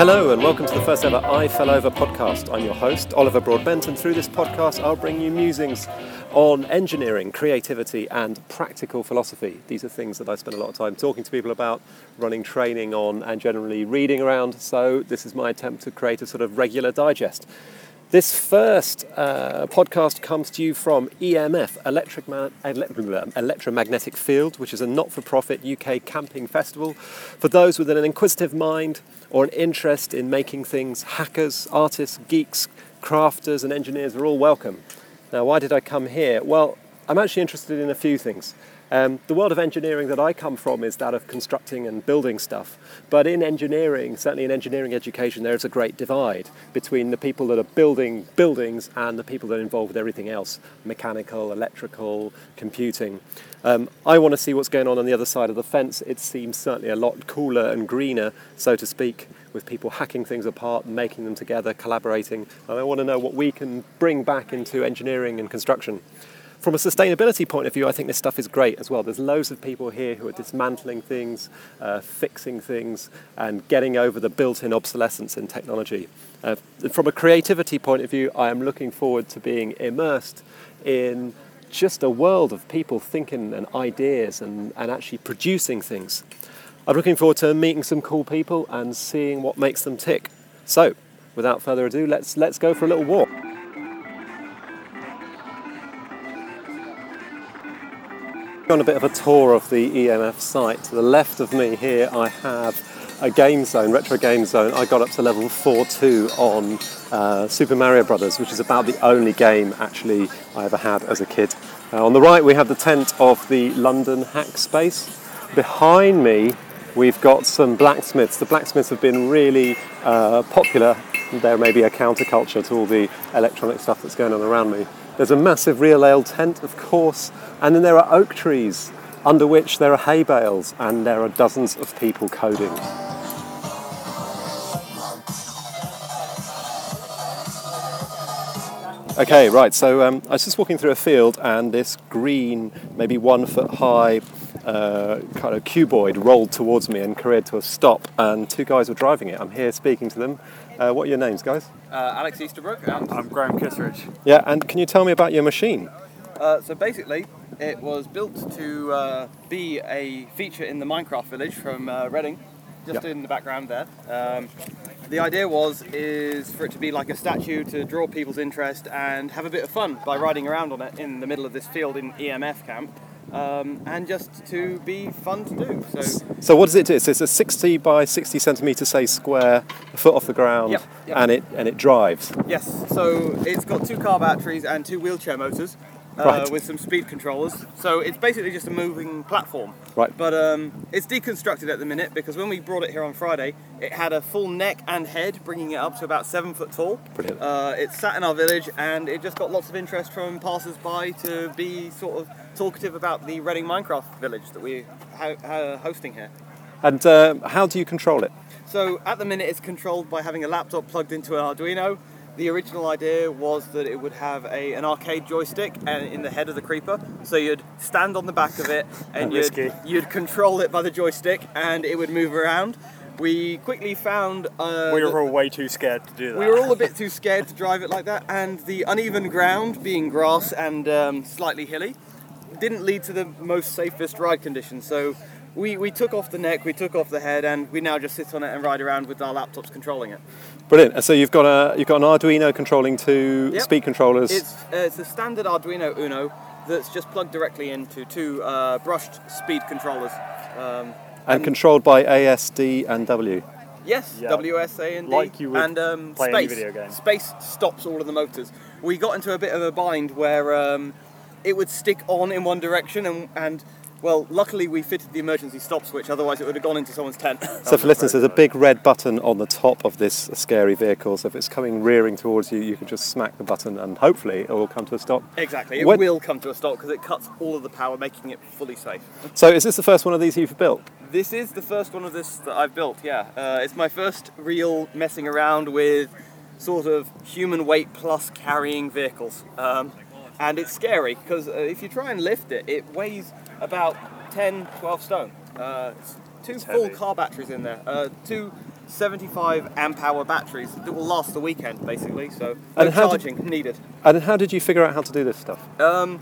Hello, and welcome to the first ever Eiffelover podcast. I'm your host, Oliver Broadbent, and through this podcast, I'll bring you musings on engineering, creativity, and practical philosophy. These are things that I spend a lot of time talking to people about, running training on, and generally reading around. So, this is my attempt to create a sort of regular digest. This first uh, podcast comes to you from EMF, Ele- Electromagnetic Field, which is a not for profit UK camping festival for those with an inquisitive mind or an interest in making things. Hackers, artists, geeks, crafters, and engineers are all welcome. Now, why did I come here? Well, I'm actually interested in a few things. Um, the world of engineering that I come from is that of constructing and building stuff. But in engineering, certainly in engineering education, there is a great divide between the people that are building buildings and the people that are involved with everything else mechanical, electrical, computing. Um, I want to see what's going on on the other side of the fence. It seems certainly a lot cooler and greener, so to speak, with people hacking things apart, making them together, collaborating. And I want to know what we can bring back into engineering and construction. From a sustainability point of view, I think this stuff is great as well. There's loads of people here who are dismantling things, uh, fixing things, and getting over the built in obsolescence in technology. Uh, from a creativity point of view, I am looking forward to being immersed in just a world of people thinking and ideas and, and actually producing things. I'm looking forward to meeting some cool people and seeing what makes them tick. So, without further ado, let's, let's go for a little walk. On a bit of a tour of the EMF site. To the left of me here, I have a game zone, retro game zone. I got up to level 4-2 on uh, Super Mario Brothers, which is about the only game actually I ever had as a kid. Uh, on the right, we have the tent of the London Hack Space. Behind me, we've got some blacksmiths. The blacksmiths have been really uh, popular. There may be a counterculture to all the electronic stuff that's going on around me. There's a massive real ale tent, of course, and then there are oak trees under which there are hay bales and there are dozens of people coding. Okay, right, so um, I was just walking through a field and this green, maybe one foot high uh, kind of cuboid rolled towards me and careered to a stop, and two guys were driving it. I'm here speaking to them. Uh, what are your names, guys? Uh, Alex Easterbrook and I'm Graham Kisseridge. Yeah, and can you tell me about your machine? uh, so basically it was built to uh, be a feature in the Minecraft village from uh, Reading, just Yeah. in the background there. Um, the idea was is for it to be like a statue to draw people's interest and have a bit of fun by riding around on it in the middle of this field in EMF camp. Um, and just to be fun to do. So So what does it do? So it's a 60 by 60 centimetre, say, square, a foot off the ground, Yep, yep. and it and it drives. Yes, so it's got two car batteries and two wheelchair motors Right. with some speed controllers. So it's basically just a moving platform. Right. But um, it's deconstructed at the minute because when we brought it here on Friday, it had a full neck and head, bringing it up to about seven foot tall. Brilliant. Uh, it sat in our village and it just got lots of interest from passers-by to be sort of talkative about the Reading Minecraft village that we're ho- ho- hosting here. And uh, how do you control it? So at the minute, it's controlled by having a laptop plugged into an Arduino. The original idea was that it would have a, an arcade joystick and in the head of the creeper, so you'd stand on the back of it and you'd, Risky. you'd control it by the joystick, and it would move around. We quickly found uh, We were all way too scared to do that. we were all a bit too scared to drive it like that, and the uneven ground, being grass and um, slightly hilly, didn't lead to the most safest ride conditions. So we, we took off the neck, we took off the head, and we now just sit on it and ride around with our laptops controlling it. Brilliant. So you've got a you've got an Arduino controlling two Yep. speed controllers. It's, uh, it's a standard Arduino Uno that's just plugged directly into two uh, brushed speed controllers. Um, and controlled by ASD and W. Yes, Yeah. WSA and D. Like you would and um, play space. any video game. Space stops all of the motors. We got into a bit of a bind where um, it would stick on in one direction, and, and well, luckily we fitted the emergency stop switch. Otherwise, it would have gone into someone's tent. So for listeners, there's a big red button on the top of this scary vehicle. So if it's coming rearing towards you, you can just smack the button and hopefully it will come to a stop. exactly, it When- will come to a stop because it cuts all of the power, making it fully safe. So is this the first one of these you've built? This is the first one of this that I've built. Yeah, uh, it's my first real messing around with sort of human weight plus carrying vehicles, um, and it's scary because uh, if you try and lift it, it weighs about 10, 12 stone. Uh, two It's full heavy. car batteries in there, uh, two 75 amp hour batteries that will last the weekend, basically. So no And how did- charging needed. And how did you figure out how to do this stuff? Um,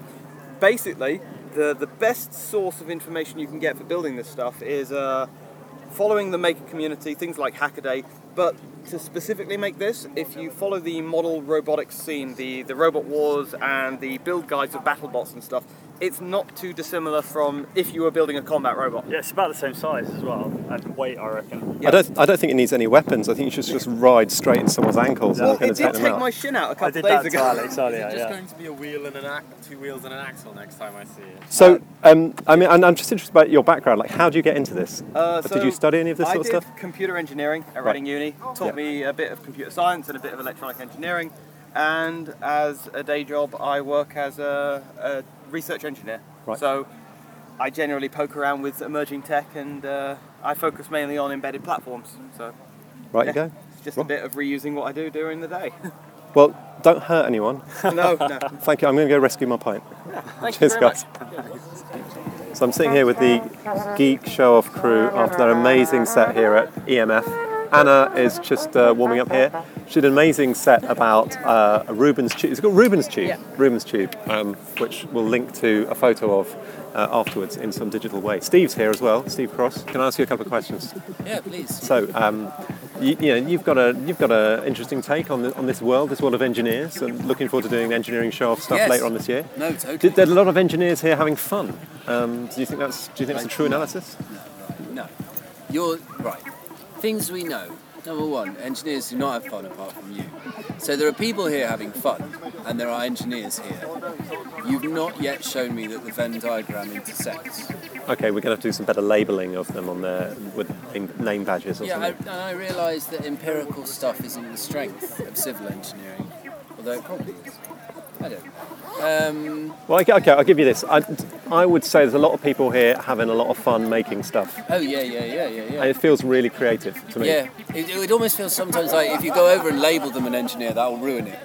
basically, the the best source of information you can get for building this stuff is uh, following the maker community, things like Hackaday. But to specifically make this, if you follow the model robotics scene, the the Robot Wars and the build guides of BattleBots and stuff, it's not too dissimilar from if you were building a combat robot. Yeah, it's about the same size as well, and weight, I reckon. Yeah. I don't. I don't think it needs any weapons. I think you should just ride straight into someone's ankles Well, and going it to take did take out. my shin out a I couple did days that ago. to Alex earlier, It's just yeah. going to be a wheel and an ac- two wheels and an axle next time I see it. So, um, I mean, and I'm just interested about your background. Like, how do you get into this? Uh, did you study any of this I sort of did stuff? computer engineering at Right. Reading Uni. Taught Yeah. me a bit of computer science and a bit of electronic engineering. And as a day job, I work as a, a research engineer. Right. So I generally poke around with emerging tech, and uh, I focus mainly on embedded platforms. So Right, yeah, you go. it's just Well- a bit of reusing what I do during the day. Well, don't hurt anyone. no, no. Thank you. I'm going to go rescue my pint. Thank Cheers, guys. So I'm sitting here with the Geek Show Off crew after their amazing set here at EMF. Anna is just uh, warming up here. She did an amazing set about uh, a Rubens tube. It's called Rubens tube. Rubens tube, um, which we'll link to a photo of uh, afterwards in some digital way. Steve's here as well. Steve Cross. Can I ask you a couple of questions? Yeah, please. So, um, you, you know, you've got a you've got an interesting take on the, on this world, this world of engineers, and looking forward to doing engineering show off stuff Yes. later on this year. No, totally. Did, there's a lot of engineers here having fun. Um, do you think that's do you think that's a true analysis? No, No. You're right. Things we know. Number one, engineers do not have fun apart from you. So there are people here having fun, and there are engineers here. You've not yet shown me that the Venn diagram intersects. Okay, we're going to have to do some better labelling of them on their with name, name badges or something. Yeah, and I realise that empirical stuff isn't the strength of civil engineering, although it probably is. I don't. Um, well, okay, okay, I'll give you this. I, I would say there's a lot of people here having a lot of fun making stuff, oh, yeah, yeah, yeah, yeah, yeah. and it feels really creative to me. Yeah, it, it almost feels sometimes like if you go over and label them an engineer, that will ruin it.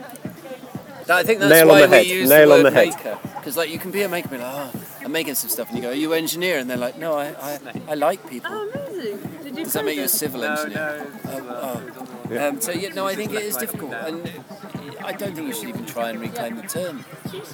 That, I think that's Nail on why the we head, use nail the on word the head. maker. Because like you can be a maker, and be like, oh, I'm making some stuff, and you go, are you an engineer? And they're like, no, I, I, I like people. Oh, amazing. Did you Does that make you a civil engineer? Oh, oh. Um, so yeah, no, I think it is difficult, and I don't think you should even try and reclaim the term.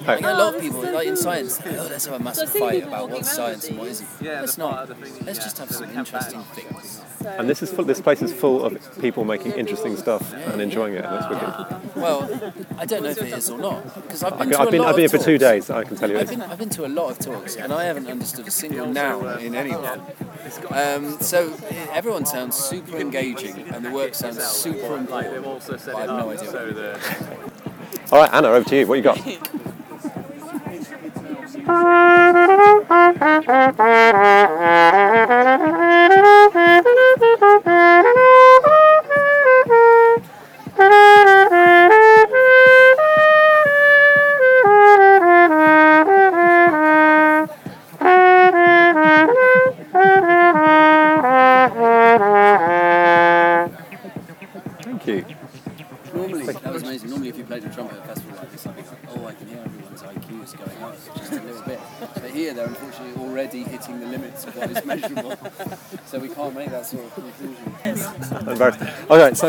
I Like, a lot of people, like in science, oh, let's have a massive fight about what's science and what isn't. Let's not. Let's just have some interesting things. And this is full, this place is full of people making interesting stuff and enjoying it, and that's wicked. Well, I don't know if it is or not because I've been Okay, to I've been lot I've been here of for two days. I can tell you. I've been, I've been to a lot of talks and I haven't understood a single noun in any of them. Um, so everyone sounds super engaging and the work sounds super important. But I have no idea. all right, Anna, over to you. What you got?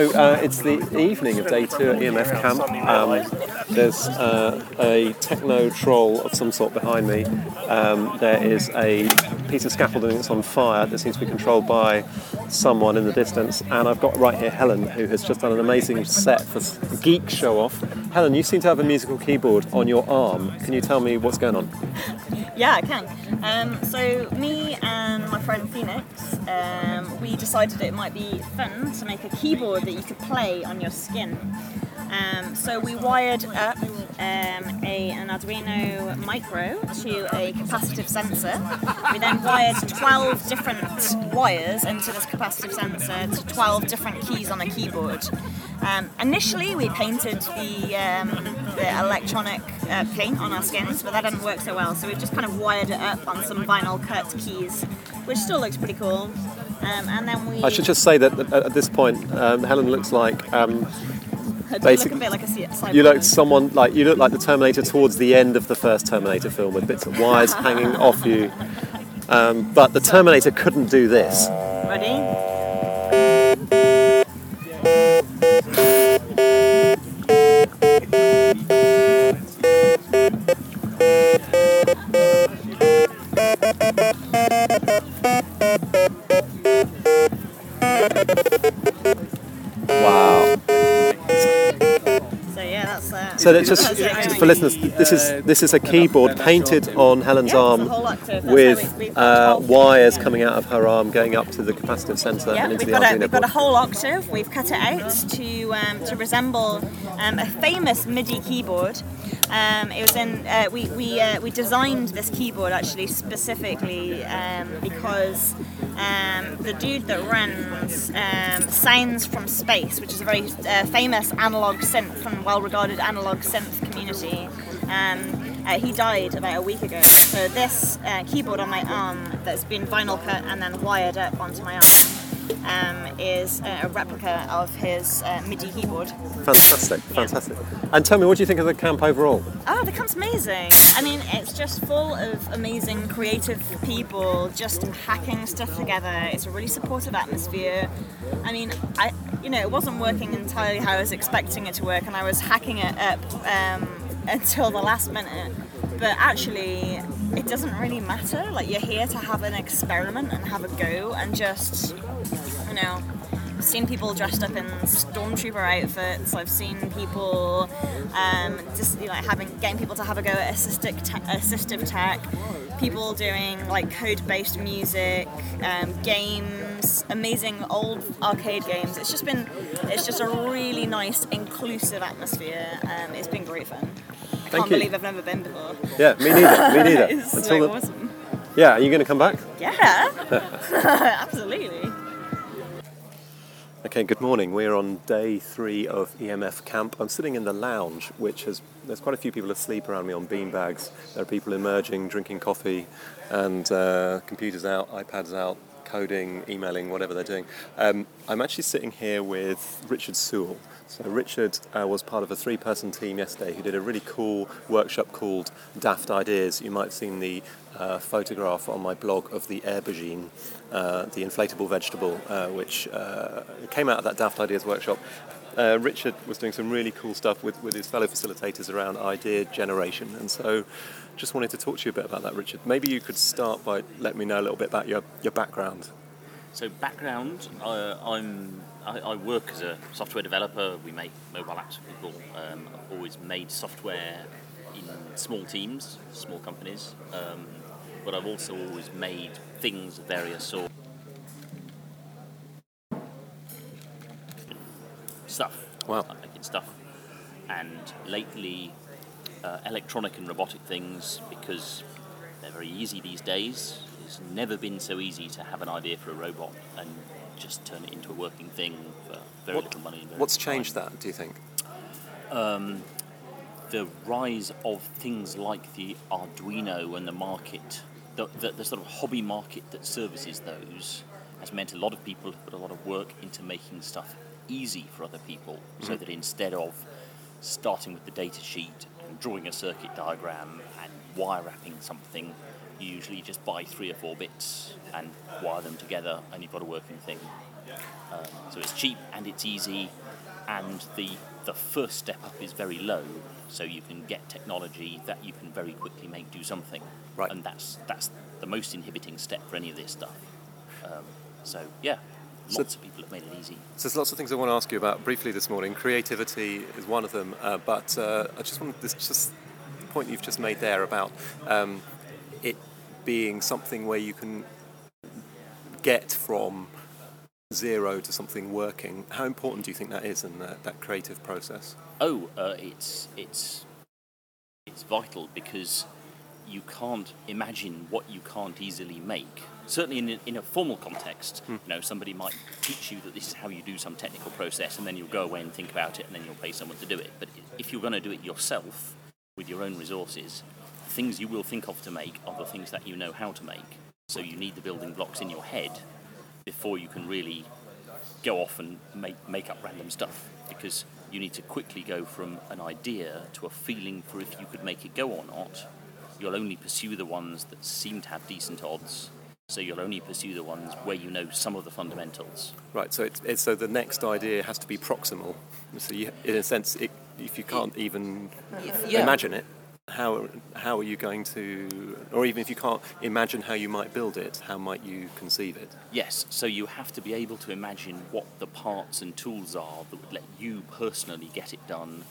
so uh, it's the evening of day two at EMF camp. Um, there's uh, a techno troll of some sort behind me. Um, there is a piece of scaffolding that's on fire that seems to be controlled by someone in the distance. And I've got right here Helen, who has just done an amazing set for Geek Show Off. Helen, you seem to have a musical keyboard on your arm. Can you tell me what's going on? Yeah, I can. Um, so me and friend Phoenix, um, we decided it might be fun to make a keyboard that you could play on your skin. Um, so we wired up um, a, an Arduino Micro to a capacitive sensor. We then wired 12 different wires into this capacitive sensor to 12 different keys on a keyboard. Um, initially, we painted the, um, the electronic uh, paint on our skins, but that didn't work so well. So we've just kind of wired it up on some vinyl cut keys, which still looks pretty cool. Um, and then we I should just say that at this point, um, Helen looks like um, do you look a basically- bit like a C- cyborg. You look someone like you look like the Terminator towards the end of the first Terminator film with bits of wires hanging off you. Um, but the Terminator couldn't do this. Ready? Wow. So yeah, that's that. So that's just, for listeners. This is uh, this is a keyboard painted on Helen's Yeah, arm with uh, wires coming out of her arm going up to the capacitive sensor Yeah, and into the Arduino we've got a whole octave. We've cut it out to um, to resemble um, a famous MIDI keyboard. Um, it was in uh, we we, uh, we designed this keyboard actually specifically um, because um, the dude that runs um, Sounds from Space, which is a very uh, famous analog synth and well-regarded analog synth community. Um, uh, he died about a week ago. So this uh, keyboard on my arm that's been vinyl cut and then wired up onto my arm um, is a replica of his uh, MIDI keyboard. Fantastic, fantastic. And tell me, what do you think of the camp overall? Oh, the camp's amazing. I mean, it's just full of amazing creative people just hacking stuff together. It's a really supportive atmosphere. I mean, I, you know, it wasn't working entirely how I was expecting it to work, and I was hacking it up um, until the last minute. But actually, it doesn't really matter. Like, you're here to have an experiment and have a go, and just, I've seen people dressed up in stormtrooper outfits. I've seen people um, just you know, like having getting people to have a go at assistive, te- assistive tech. People doing like code-based music, um, games, amazing old arcade games. It's just been, it's just a really nice, inclusive atmosphere. Um, it's been great fun. I Thank can't you. believe I've never been before. Yeah, me neither. Me neither. it's Until so the- awesome. yeah, are you going to come back? Yeah, absolutely. Okay, good morning. We're on day three of EMF camp. I'm sitting in the lounge, which has there's quite a few people asleep around me on beanbags. There are people emerging, drinking coffee, and uh, computers out, iPads out, coding, emailing, whatever they're doing. Um, I'm actually sitting here with Richard Sewell. So Richard uh, was part of a three-person team yesterday who did a really cool workshop called Daft Ideas. You might have seen the uh, photograph on my blog of the aubergine, uh, the inflatable vegetable, uh, which uh, came out of that Daft Ideas workshop. Uh, Richard was doing some really cool stuff with, with his fellow facilitators around idea generation, and so just wanted to talk to you a bit about that, Richard. Maybe you could start by letting me know a little bit about your, your background. So background, I'm I, I work as a software developer. We make mobile apps for people. Um, I've always made software in small teams, small companies, um, but I've also always made things of various sorts. Stuff. Wow. I'm making stuff, and lately, uh, electronic and robotic things because they're very easy these days. It's never been so easy to have an idea for a robot and just turn it into a working thing for very What- little money. very What's little time. changed that, do you think? Um, the rise of things like the Arduino and the market, the, the, the sort of hobby market that services those, has meant a lot of people have put a lot of work into making stuff easy for other people, so mm-hmm. that instead of starting with the data sheet and drawing a circuit diagram and wire wrapping something, you usually just buy three or four bits and wire them together, and you've got a working thing. Um, so it's cheap and it's easy, and the the first step up is very low. So you can get technology that you can very quickly make do something, Right. and that's that's the most inhibiting step for any of this stuff. Um, so yeah, So- lots of people have made it easy. So there's lots of things I want to ask you about briefly this morning. Creativity is one of them, uh, but uh, I just want this just point you've just made there about um, it being something where you can get from zero to something working. How important do you think that is in that, that creative process? Oh, uh, it's it's it's vital because you can't imagine what you can't easily make. Certainly, in a, in a formal context, you know, somebody might teach you that this is how you do some technical process, and then you'll go away and think about it, and then you'll pay someone to do it. But if you're going to do it yourself with your own resources, things you will think of to make are the things that you know how to make. So you need the building blocks in your head before you can really go off and make, make up random stuff because you need to quickly go from an idea to a feeling for if you could make it go or not. You'll only pursue the ones that seem to have decent odds, so you'll only pursue the ones where you know some of the fundamentals. Right. So it's, it's so the next idea has to be proximal. So you, in a sense, it, if you can't even Yeah. imagine it, how how are you going to, or even if you can't imagine how you might build it, how might you conceive it? Yes, so you have to be able to imagine what the parts and tools are that would let you personally get it done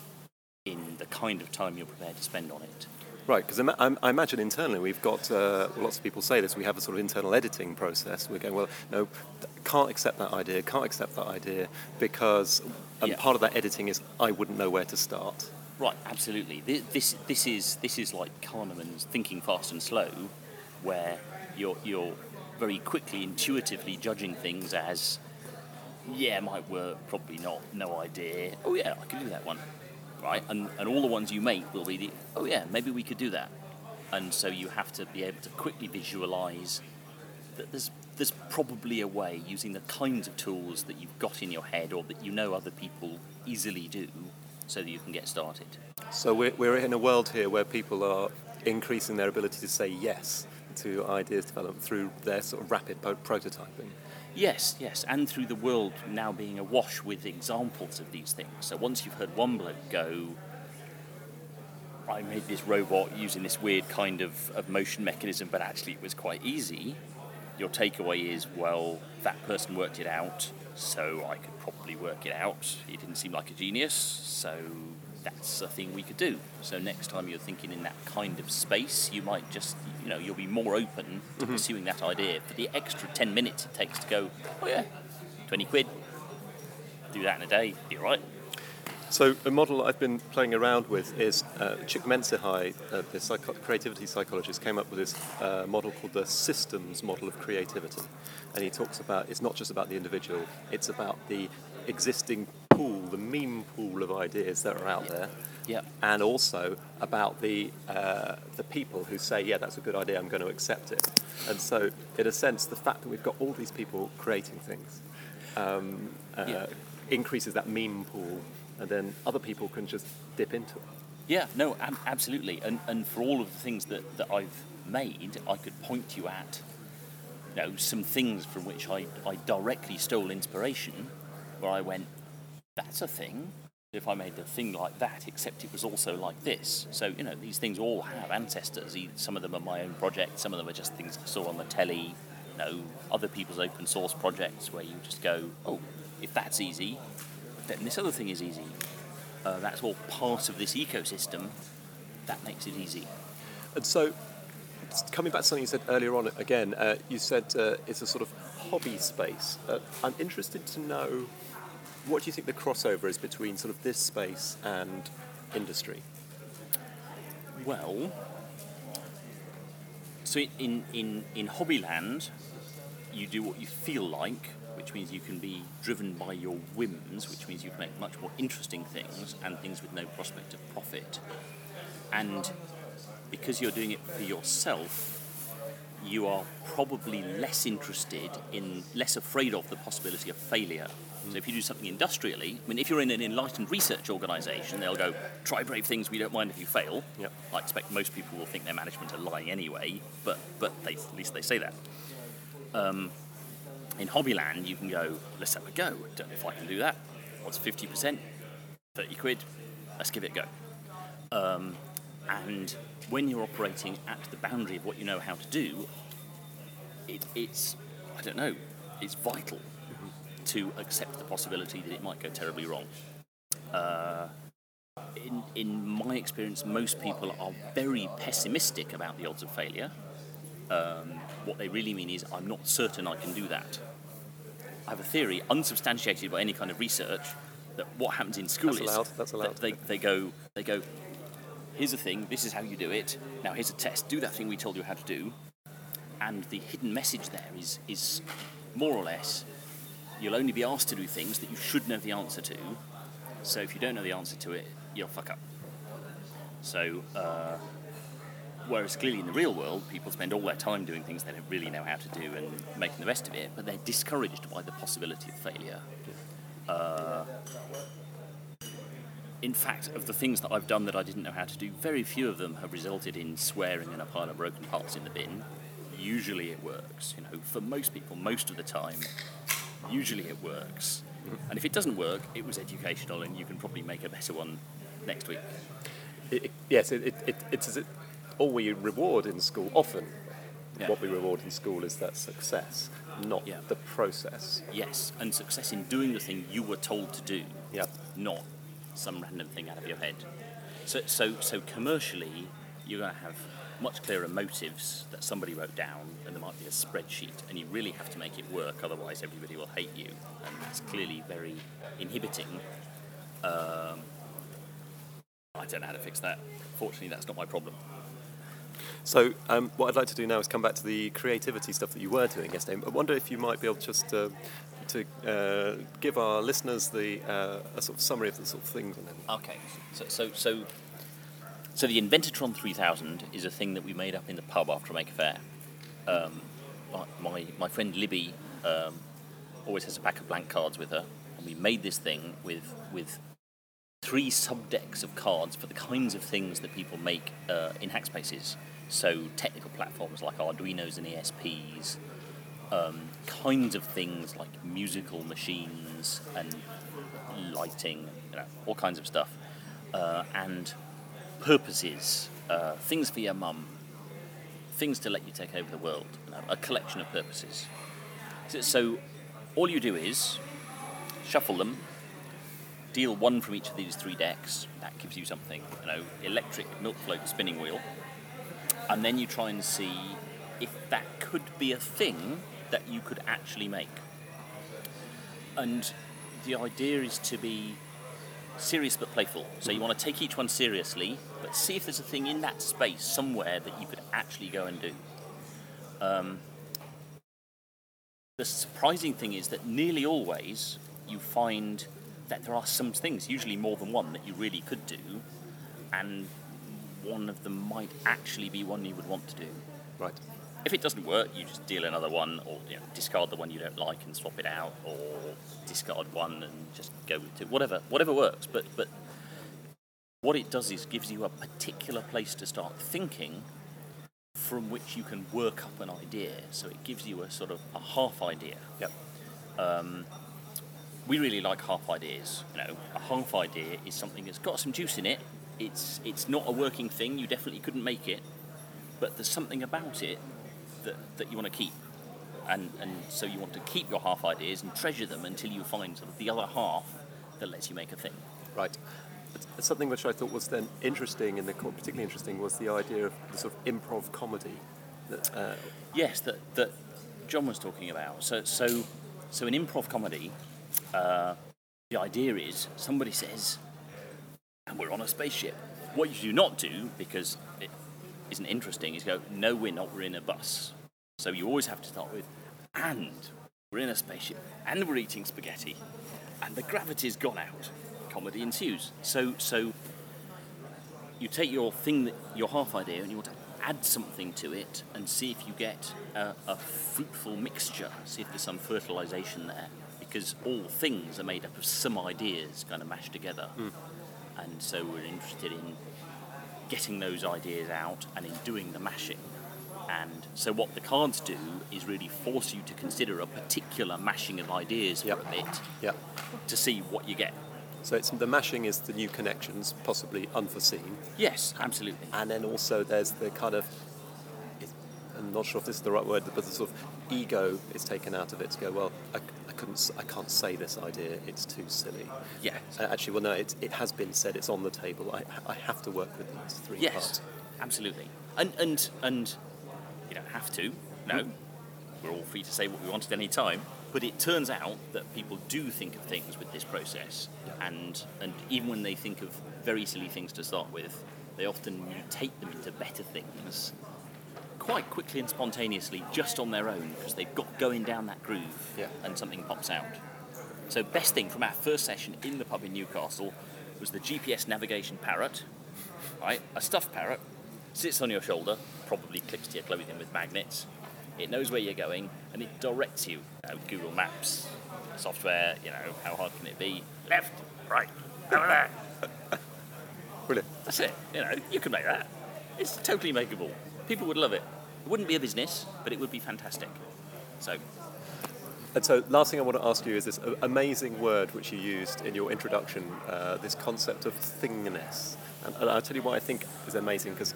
in the kind of time you're prepared to spend on it. Right, because I, I imagine internally we've got, uh, lots of people say this, we have a sort of internal editing process. We're going, well, no, can't accept that idea, can't accept that idea, because and Yeah. part of that editing is I wouldn't know where to start. Right, absolutely. Thi- This this is this is like Kahneman's thinking fast and slow, where you're you're very quickly intuitively judging things as, yeah, might work, probably not, no idea. Oh yeah, I could do that one, right? And and all the ones you make will be the, oh yeah, maybe we could do that. And so you have to be able to quickly visualize that there's there's probably a way using the kinds of tools that you've got in your head or that you know other people easily do so that you can get started. So we're, we're in a world here where people are increasing their ability to say yes to ideas development through their sort of rapid prototyping. Yes, yes, and through the world now being awash with examples of these things. So once you've heard one bloke go, I made this robot using this weird kind of, of motion mechanism, but actually it was quite easy, your takeaway is, well, that person worked it out, so I could probably work it out. He didn't seem like a genius, so that's a thing we could do. So next time you're thinking in that kind of space, you might just, you know, you'll be more open to mm-hmm. pursuing that idea for the extra 10 minutes it takes to go, oh yeah, 20 quid, do that in a day, be all right. So a model I've been playing around with is uh, Csikszentmihalyi, uh, the psycho- creativity psychologist, came up with this uh, model called the systems model of creativity, and he talks about it's not just about the individual; it's about the existing pool, the meme pool of ideas that are out there, Yeah. and also about the uh, the people who say, "Yeah, that's a good idea. I'm going to accept it." And so, in a sense, the fact that we've got all these people creating things um, uh, Yeah. increases that meme pool, and then other people can just dip into it. Yeah, no, ab- absolutely. And, and for all of the things that, that I've made, I could point you at you know, some things from which I, I directly stole inspiration, where I went, that's a thing. If I made a thing like that, except it was also like this. So, you know, these things all have ancestors. Some of them are my own projects, some of them are just things I saw on the telly, you know, other people's open source projects where you just go, oh, if that's easy, then this other thing is easy. Uh, that's all part of this ecosystem. That makes it easy. And so, coming back to something you said earlier on, again, uh, you said uh, it's a sort of hobby space. Uh, I'm interested to know what do you think the crossover is between sort of this space and industry? Well, so in, in, in Hobbyland, you do what you feel like, which means you can be driven by your whims, which means you can make much more interesting things and things with no prospect of profit. And because you're doing it for yourself, you are probably less interested in, less afraid of the possibility of failure. So if you do something industrially, I mean, if you're in an enlightened research organisation, they'll go, try brave things, we don't mind if you fail. Yep. I expect most people will think their management are lying anyway, but, but they, at least they say that. Um, in Hobbyland, you can go, let's have a go. Don't know if I can do that. What's 50%? 30 quid. Let's give it a go. Um, and when you're operating at the boundary of what you know how to do, it, it's, I don't know, it's vital to accept the possibility that it might go terribly wrong. Uh, in, in my experience, most people are very pessimistic about the odds of failure. Um, what they really mean is, I'm not certain I can do that. I have a theory, unsubstantiated by any kind of research, that what happens in school That's is allowed, that's allowed. that they, they go they go here's a thing this is how you do it. Now here's a test. Do that thing we told you how to do. And the hidden message there is is more or less you'll only be asked to do things that you should know the answer to. So if you don't know the answer to it you'll fuck up. So uh, whereas clearly in the real world people spend all their time doing things they don't really know how to do and making the rest of it but they're discouraged by the possibility of failure uh, in fact, of the things that I've done that I didn't know how to do, very few of them have resulted in swearing and a pile of broken parts in the bin. Usually it works. You know, for most people, most of the time, usually it works. And if it doesn't work, it was educational, and you can probably make a better one next week. It, it- yes, it, it, it, it's all we reward in school, often Yeah. what we reward in school is that success, not Yeah. the process. Yes, and success in doing the thing you were told to do, Yeah. not some random thing out of your head. So, so, so commercially, you're going to have much clearer motives that somebody wrote down, and there might be a spreadsheet, and you really have to make it work. Otherwise, everybody will hate you, and that's clearly very inhibiting. Um, I don't know how to fix that. Fortunately, that's not my problem. So, um, what I'd like to do now is come back to the creativity stuff that you were doing yesterday. I wonder if you might be able just uh, to uh, give our listeners the uh, a sort of summary of the sort of things. And then... Okay, so, so so so the Inventatron 3000 is a thing that we made up in the pub after a Maker Faire. Um, my, my friend Libby um, always has a pack of blank cards with her, and we made this thing with with three subdecks of cards for the kinds of things that people make uh, in hackspaces. So technical platforms like Arduinos and ESPs, um, kinds of things like musical machines and lighting, you know, all kinds of stuff, uh, and purposes, uh, things for your mum, things to let you take over the world, you know, a collection of purposes. So, so all you do is shuffle them, deal one from each of these three decks. That gives you something, you know, electric milk float spinning wheel, and then you try and see if that could be a thing that you could actually make. And the idea is to be serious but playful. So you want to take each one seriously, but see if there's a thing in that space somewhere that you could actually go and do. Um, the surprising thing is that nearly always you find that there are some things, usually more than one, that you really could do, and one of them might actually be one you would want to do. Right. If it doesn't work, you just deal another one, or you know, discard the one you don't like and swap it out, or discard one and just go to whatever, whatever works. But but what it does is gives you a particular place to start thinking, from which you can work up an idea. So it gives you a sort of a half idea. Yep. Um, we really like half ideas. You know, a half idea is something that's got some juice in it. It's it's not a working thing. You definitely couldn't make it, but there's something about it that, that you want to keep. And, and so you want to keep your half ideas and treasure them until you find sort of the other half that lets you make a thing. Right. Something which I thought was then interesting, and particularly interesting, was the idea of the sort of improv comedy. That, uh, yes, that, that John was talking about. So, so, so in improv comedy, uh, the idea is somebody says, and we're on a spaceship. What you do not do, because it isn't interesting, is go, no, we're not, we're in a bus. So you always have to start with, and we're in a spaceship, and we're eating spaghetti, and the gravity's gone out. Comedy ensues. So, so you take your thing, that, your half idea, and you want to add something to it, and see if you get a, a fruitful mixture. See if there's some fertilization there, because all things are made up of some ideas kind of mashed together. Mm. And so we're interested in getting those ideas out and in doing the mashing. And so what the cards do is really force you to consider a particular mashing of ideas yep. for a bit yep. to see what you get. So it's the mashing is the new connections, possibly unforeseen. Yes, absolutely. And then also there's the kind of I'm not sure if this is the right word, but the sort of ego is taken out of it to go, well, I, I couldn't, I can't say this idea, it's too silly. Yeah. Uh, actually, well, no, it, it has been said, it's on the table. I, I have to work with these three yes, parts. absolutely. And, and, and you don't have to, no. Mm. We're all free to say what we want at any time. But it turns out that people do think of things with this process, yeah. and, and even when they think of very silly things to start with, they often mutate them into better things quite quickly and spontaneously just on their own because they've got going down that groove yeah. and something pops out. So, best thing from our first session in the pub in Newcastle was the GPS navigation parrot, right? A stuffed parrot sits on your shoulder, probably clips to your clothing with magnets. It knows where you're going and it directs you. you know, Google Maps, software, you know, how hard can it be? Left, right, over there. Brilliant. That's it. You know, you can make that. It's totally makeable. People would love it. It wouldn't be a business, but it would be fantastic. So. And so, last thing I want to ask you is this amazing word which you used in your introduction, uh, this concept of thingness. And, and, I'll tell you why I think is amazing because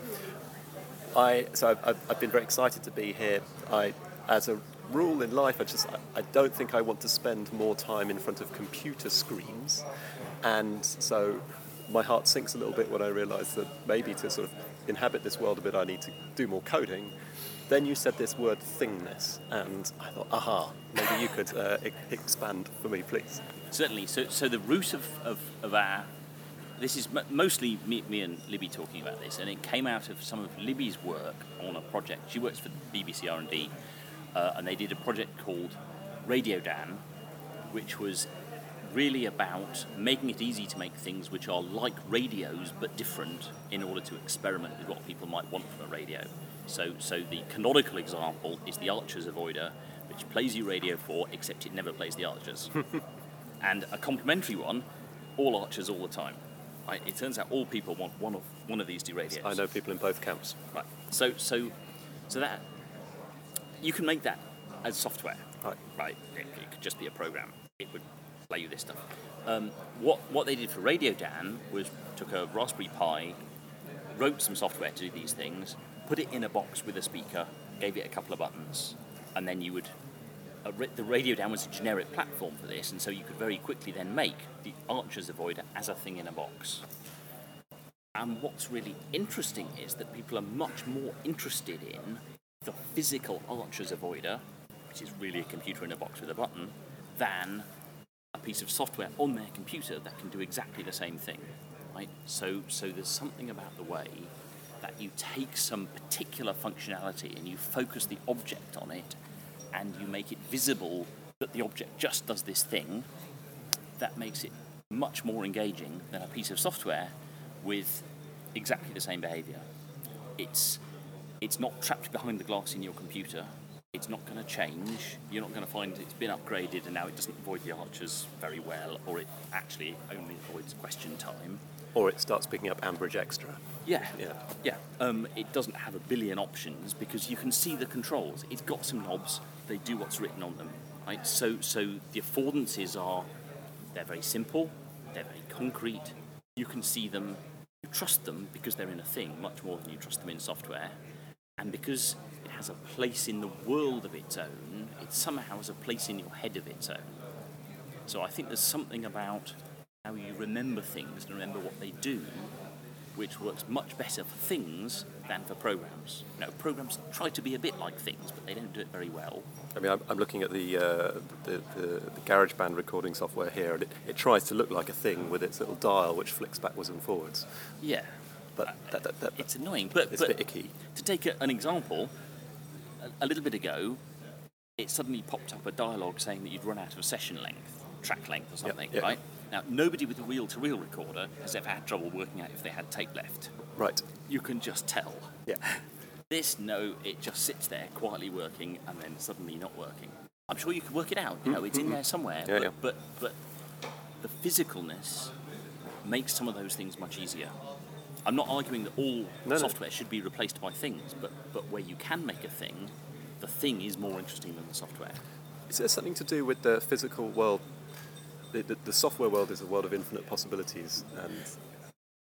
I, so I've, I've, been very excited to be here. I, as a rule in life, I just, I don't think I want to spend more time in front of computer screens. And so my heart sinks a little bit when I realise that maybe to sort of inhabit this world a bit, I need to do more coding. Then you said this word thingness, and I thought, aha, maybe you could uh, expand for me, please. Certainly. So, so the root of, of, of our this is mostly me, me and Libby talking about this, and it came out of some of Libby's work on a project. She works for BBC R&D, uh, and they did a project called Radio Dan, which was really about making it easy to make things which are like radios but different in order to experiment with what people might want from a radio. So, so the canonical example is the Archer's Avoider, which plays you Radio 4, except it never plays the Archers. and a complementary one, all Archers all the time. Right? It turns out all people want one of one of these two radios. I know people in both camps. Right. So, so, so that you can make that as software. Right. Right. It, it could just be a program. It would you this stuff. Um, what what they did for Radio Dan was took a Raspberry Pi, wrote some software to do these things, put it in a box with a speaker, gave it a couple of buttons, and then you would. The Radio Dan was a generic platform for this, and so you could very quickly then make the Archer's Avoider as a thing in a box. And what's really interesting is that people are much more interested in the physical Archer's Avoider, which is really a computer in a box with a button, than a piece of software on their computer that can do exactly the same thing. Right? So, so there's something about the way that you take some particular functionality and you focus the object on it and you make it visible that the object just does this thing that makes it much more engaging than a piece of software with exactly the same behavior. It's it's not trapped behind the glass in your computer. It's not going to change. You're not going to find it's been upgraded and now it doesn't avoid the archers very well, or it actually only avoids question time. Or it starts picking up Ambridge Extra. Yeah, Yeah. yeah. Um, it doesn't have a billion options because you can see the controls. It's got some knobs. They do what's written on them. Right. So, so the affordances are they're very simple. They're very concrete. You can see them. You trust them because they're in a thing much more than you trust them in software. And because it has a place in the world of its own, it somehow has a place in your head of its own. So I think there's something about how you remember things and remember what they do, which works much better for things than for programs. You know, programs try to be a bit like things, but they don't do it very well. I mean, I'm, I'm looking at the, uh, the, the, the GarageBand recording software here, and it, it tries to look like a thing with its little dial which flicks backwards and forwards. Yeah, But that, that, that, it's annoying. But, it's a bit icky. to take a, an example, a, a little bit ago, it suddenly popped up a dialogue saying that you'd run out of session length, track length or something, yeah. right? Now, nobody with a reel-to-reel recorder has ever had trouble working out if they had tape left. Right. You can just tell. Yeah. This, no, it just sits there quietly working and then suddenly not working. I'm sure you could work it out. You know, it's in mm-hmm. there somewhere. Yeah, but, yeah. but but the physicalness makes some of those things much easier. I'm not arguing that all No, no. software should be replaced by things, but but where you can make a thing, the thing is more interesting than the software. Is there something to do with the physical world? The, the, the software world is a world of infinite possibilities, and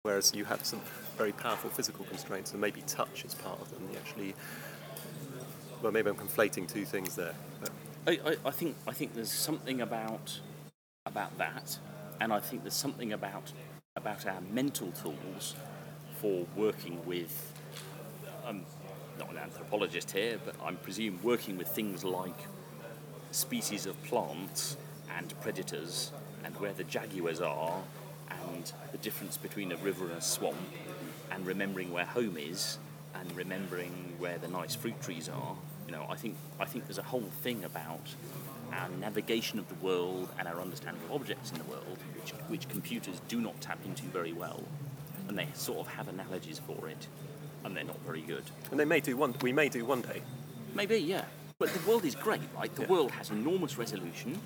whereas you have some very powerful physical constraints, and maybe touch is part of them. You actually, well, maybe I'm conflating two things there. I, I, I think I think there's something about about that, and I think there's something about about our mental tools for working with. I'm not an anthropologist here, but I presume working with things like species of plants and predators, and where the jaguars are, and the difference between a river and a swamp, and remembering where home is, and remembering where the nice fruit trees are. You know, I think I think there's a whole thing about our navigation of the world and our understanding of objects in the world, which which computers do not tap into very well, and they sort of have analogies for it, and they're not very good. and they may do one. We may do one day. Maybe, yeah. But the world is great, right? The world has enormous resolution.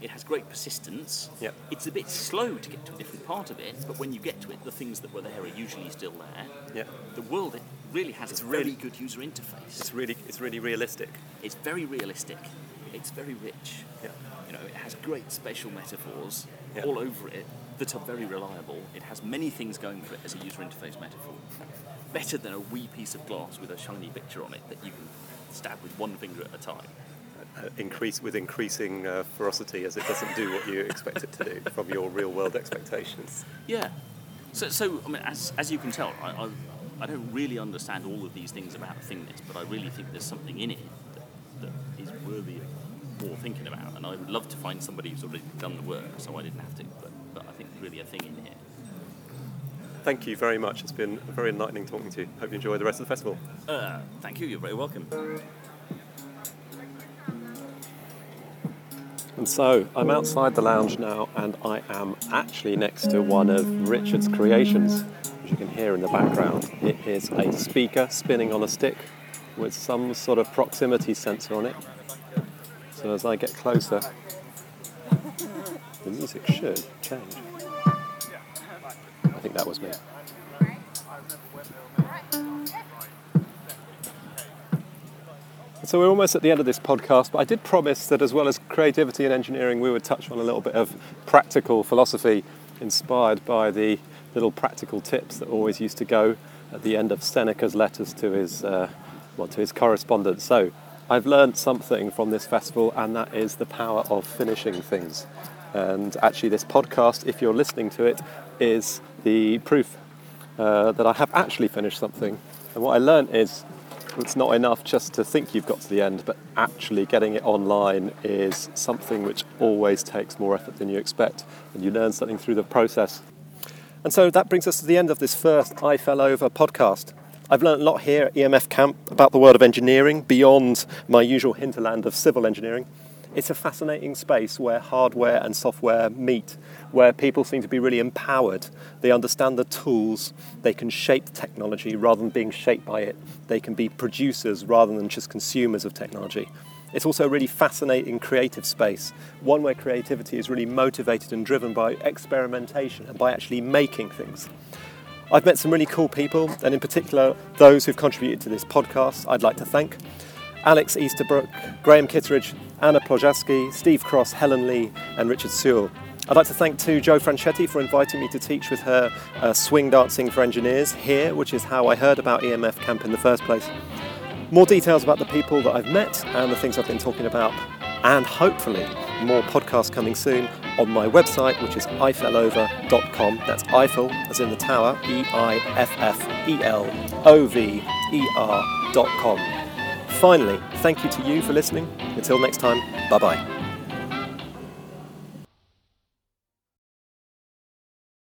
It has great persistence. Yeah. It's a bit slow to get to a different part of it, but when you get to it, the things that were there are usually still there. Yeah. The world it really has It's a very really- good user interface. It's really, it's really realistic. It's very realistic. It's very rich. Yeah. You know, it has great spatial metaphors Yeah. all over it that are very reliable. It has many things going for it as a user interface metaphor. Better than a wee piece of glass with a shiny picture on it that you can stab with one finger at a time. Uh, increase with increasing uh, ferocity as it doesn't do what you expect it to do from your real world expectations. Yeah, So, so I mean, as, as you can tell, I, I, I don't really understand all of these things about thingness, but I really think there's something in it that, that is worthy of thinking about. And I would love to find somebody who's already done the work, so I didn't have to. But, but I think really a thing in here. Thank you very much. It's been very enlightening talking to you. Hope you enjoy the rest of the festival. Uh, thank you. You're very welcome. And so I'm outside the lounge now, and I am actually next to one of Richard's creations, which you can hear in the background. It is a speaker spinning on a stick with some sort of proximity sensor on it. So as I get closer, the music should change. I think that was me. So we're almost at the end of this podcast, but I did promise that as well as creativity and engineering, we would touch on a little bit of practical philosophy inspired by the little practical tips that always used to go at the end of Seneca's letters to his, uh, well, to his correspondence. So I've learned something from this festival, and that is the power of finishing things. And actually, this podcast, if you're listening to it, is the proof uh, that I have actually finished something. And what I learned is it's not enough just to think you've got to the end, but actually getting it online is something which always takes more effort than you expect, and you learn something through the process. And so that brings us to the end of this first Eiffelover podcast. I've learned a lot here at EMF Camp about the world of engineering beyond my usual hinterland of civil engineering. It's a fascinating space where hardware and software meet, where people seem to be really empowered. They understand the tools, they can shape technology rather than being shaped by it. They can be producers rather than just consumers of technology. It's also a really fascinating creative space, one where creativity is really motivated and driven by experimentation and by actually making things. I've met some really cool people, and in particular, those who've contributed to this podcast, I'd like to thank. Alex Easterbrook, Graham Kitteridge, Anna Ploszajski, Steve Cross, Helen Lee, and Richard Sewell. I'd like to thank too Jo Franchetti for inviting me to teach with her uh, swing dancing for engineers here, which is how I heard about EMF Camp in the first place. More details about the people that I've met and the things I've been talking about, and hopefully more podcasts coming soon on my website, which is eiffelover.com. That's Eiffel, as in the tower, E I F F E L O V E R.com. Finally, thank you to you for listening. Until next time, bye bye.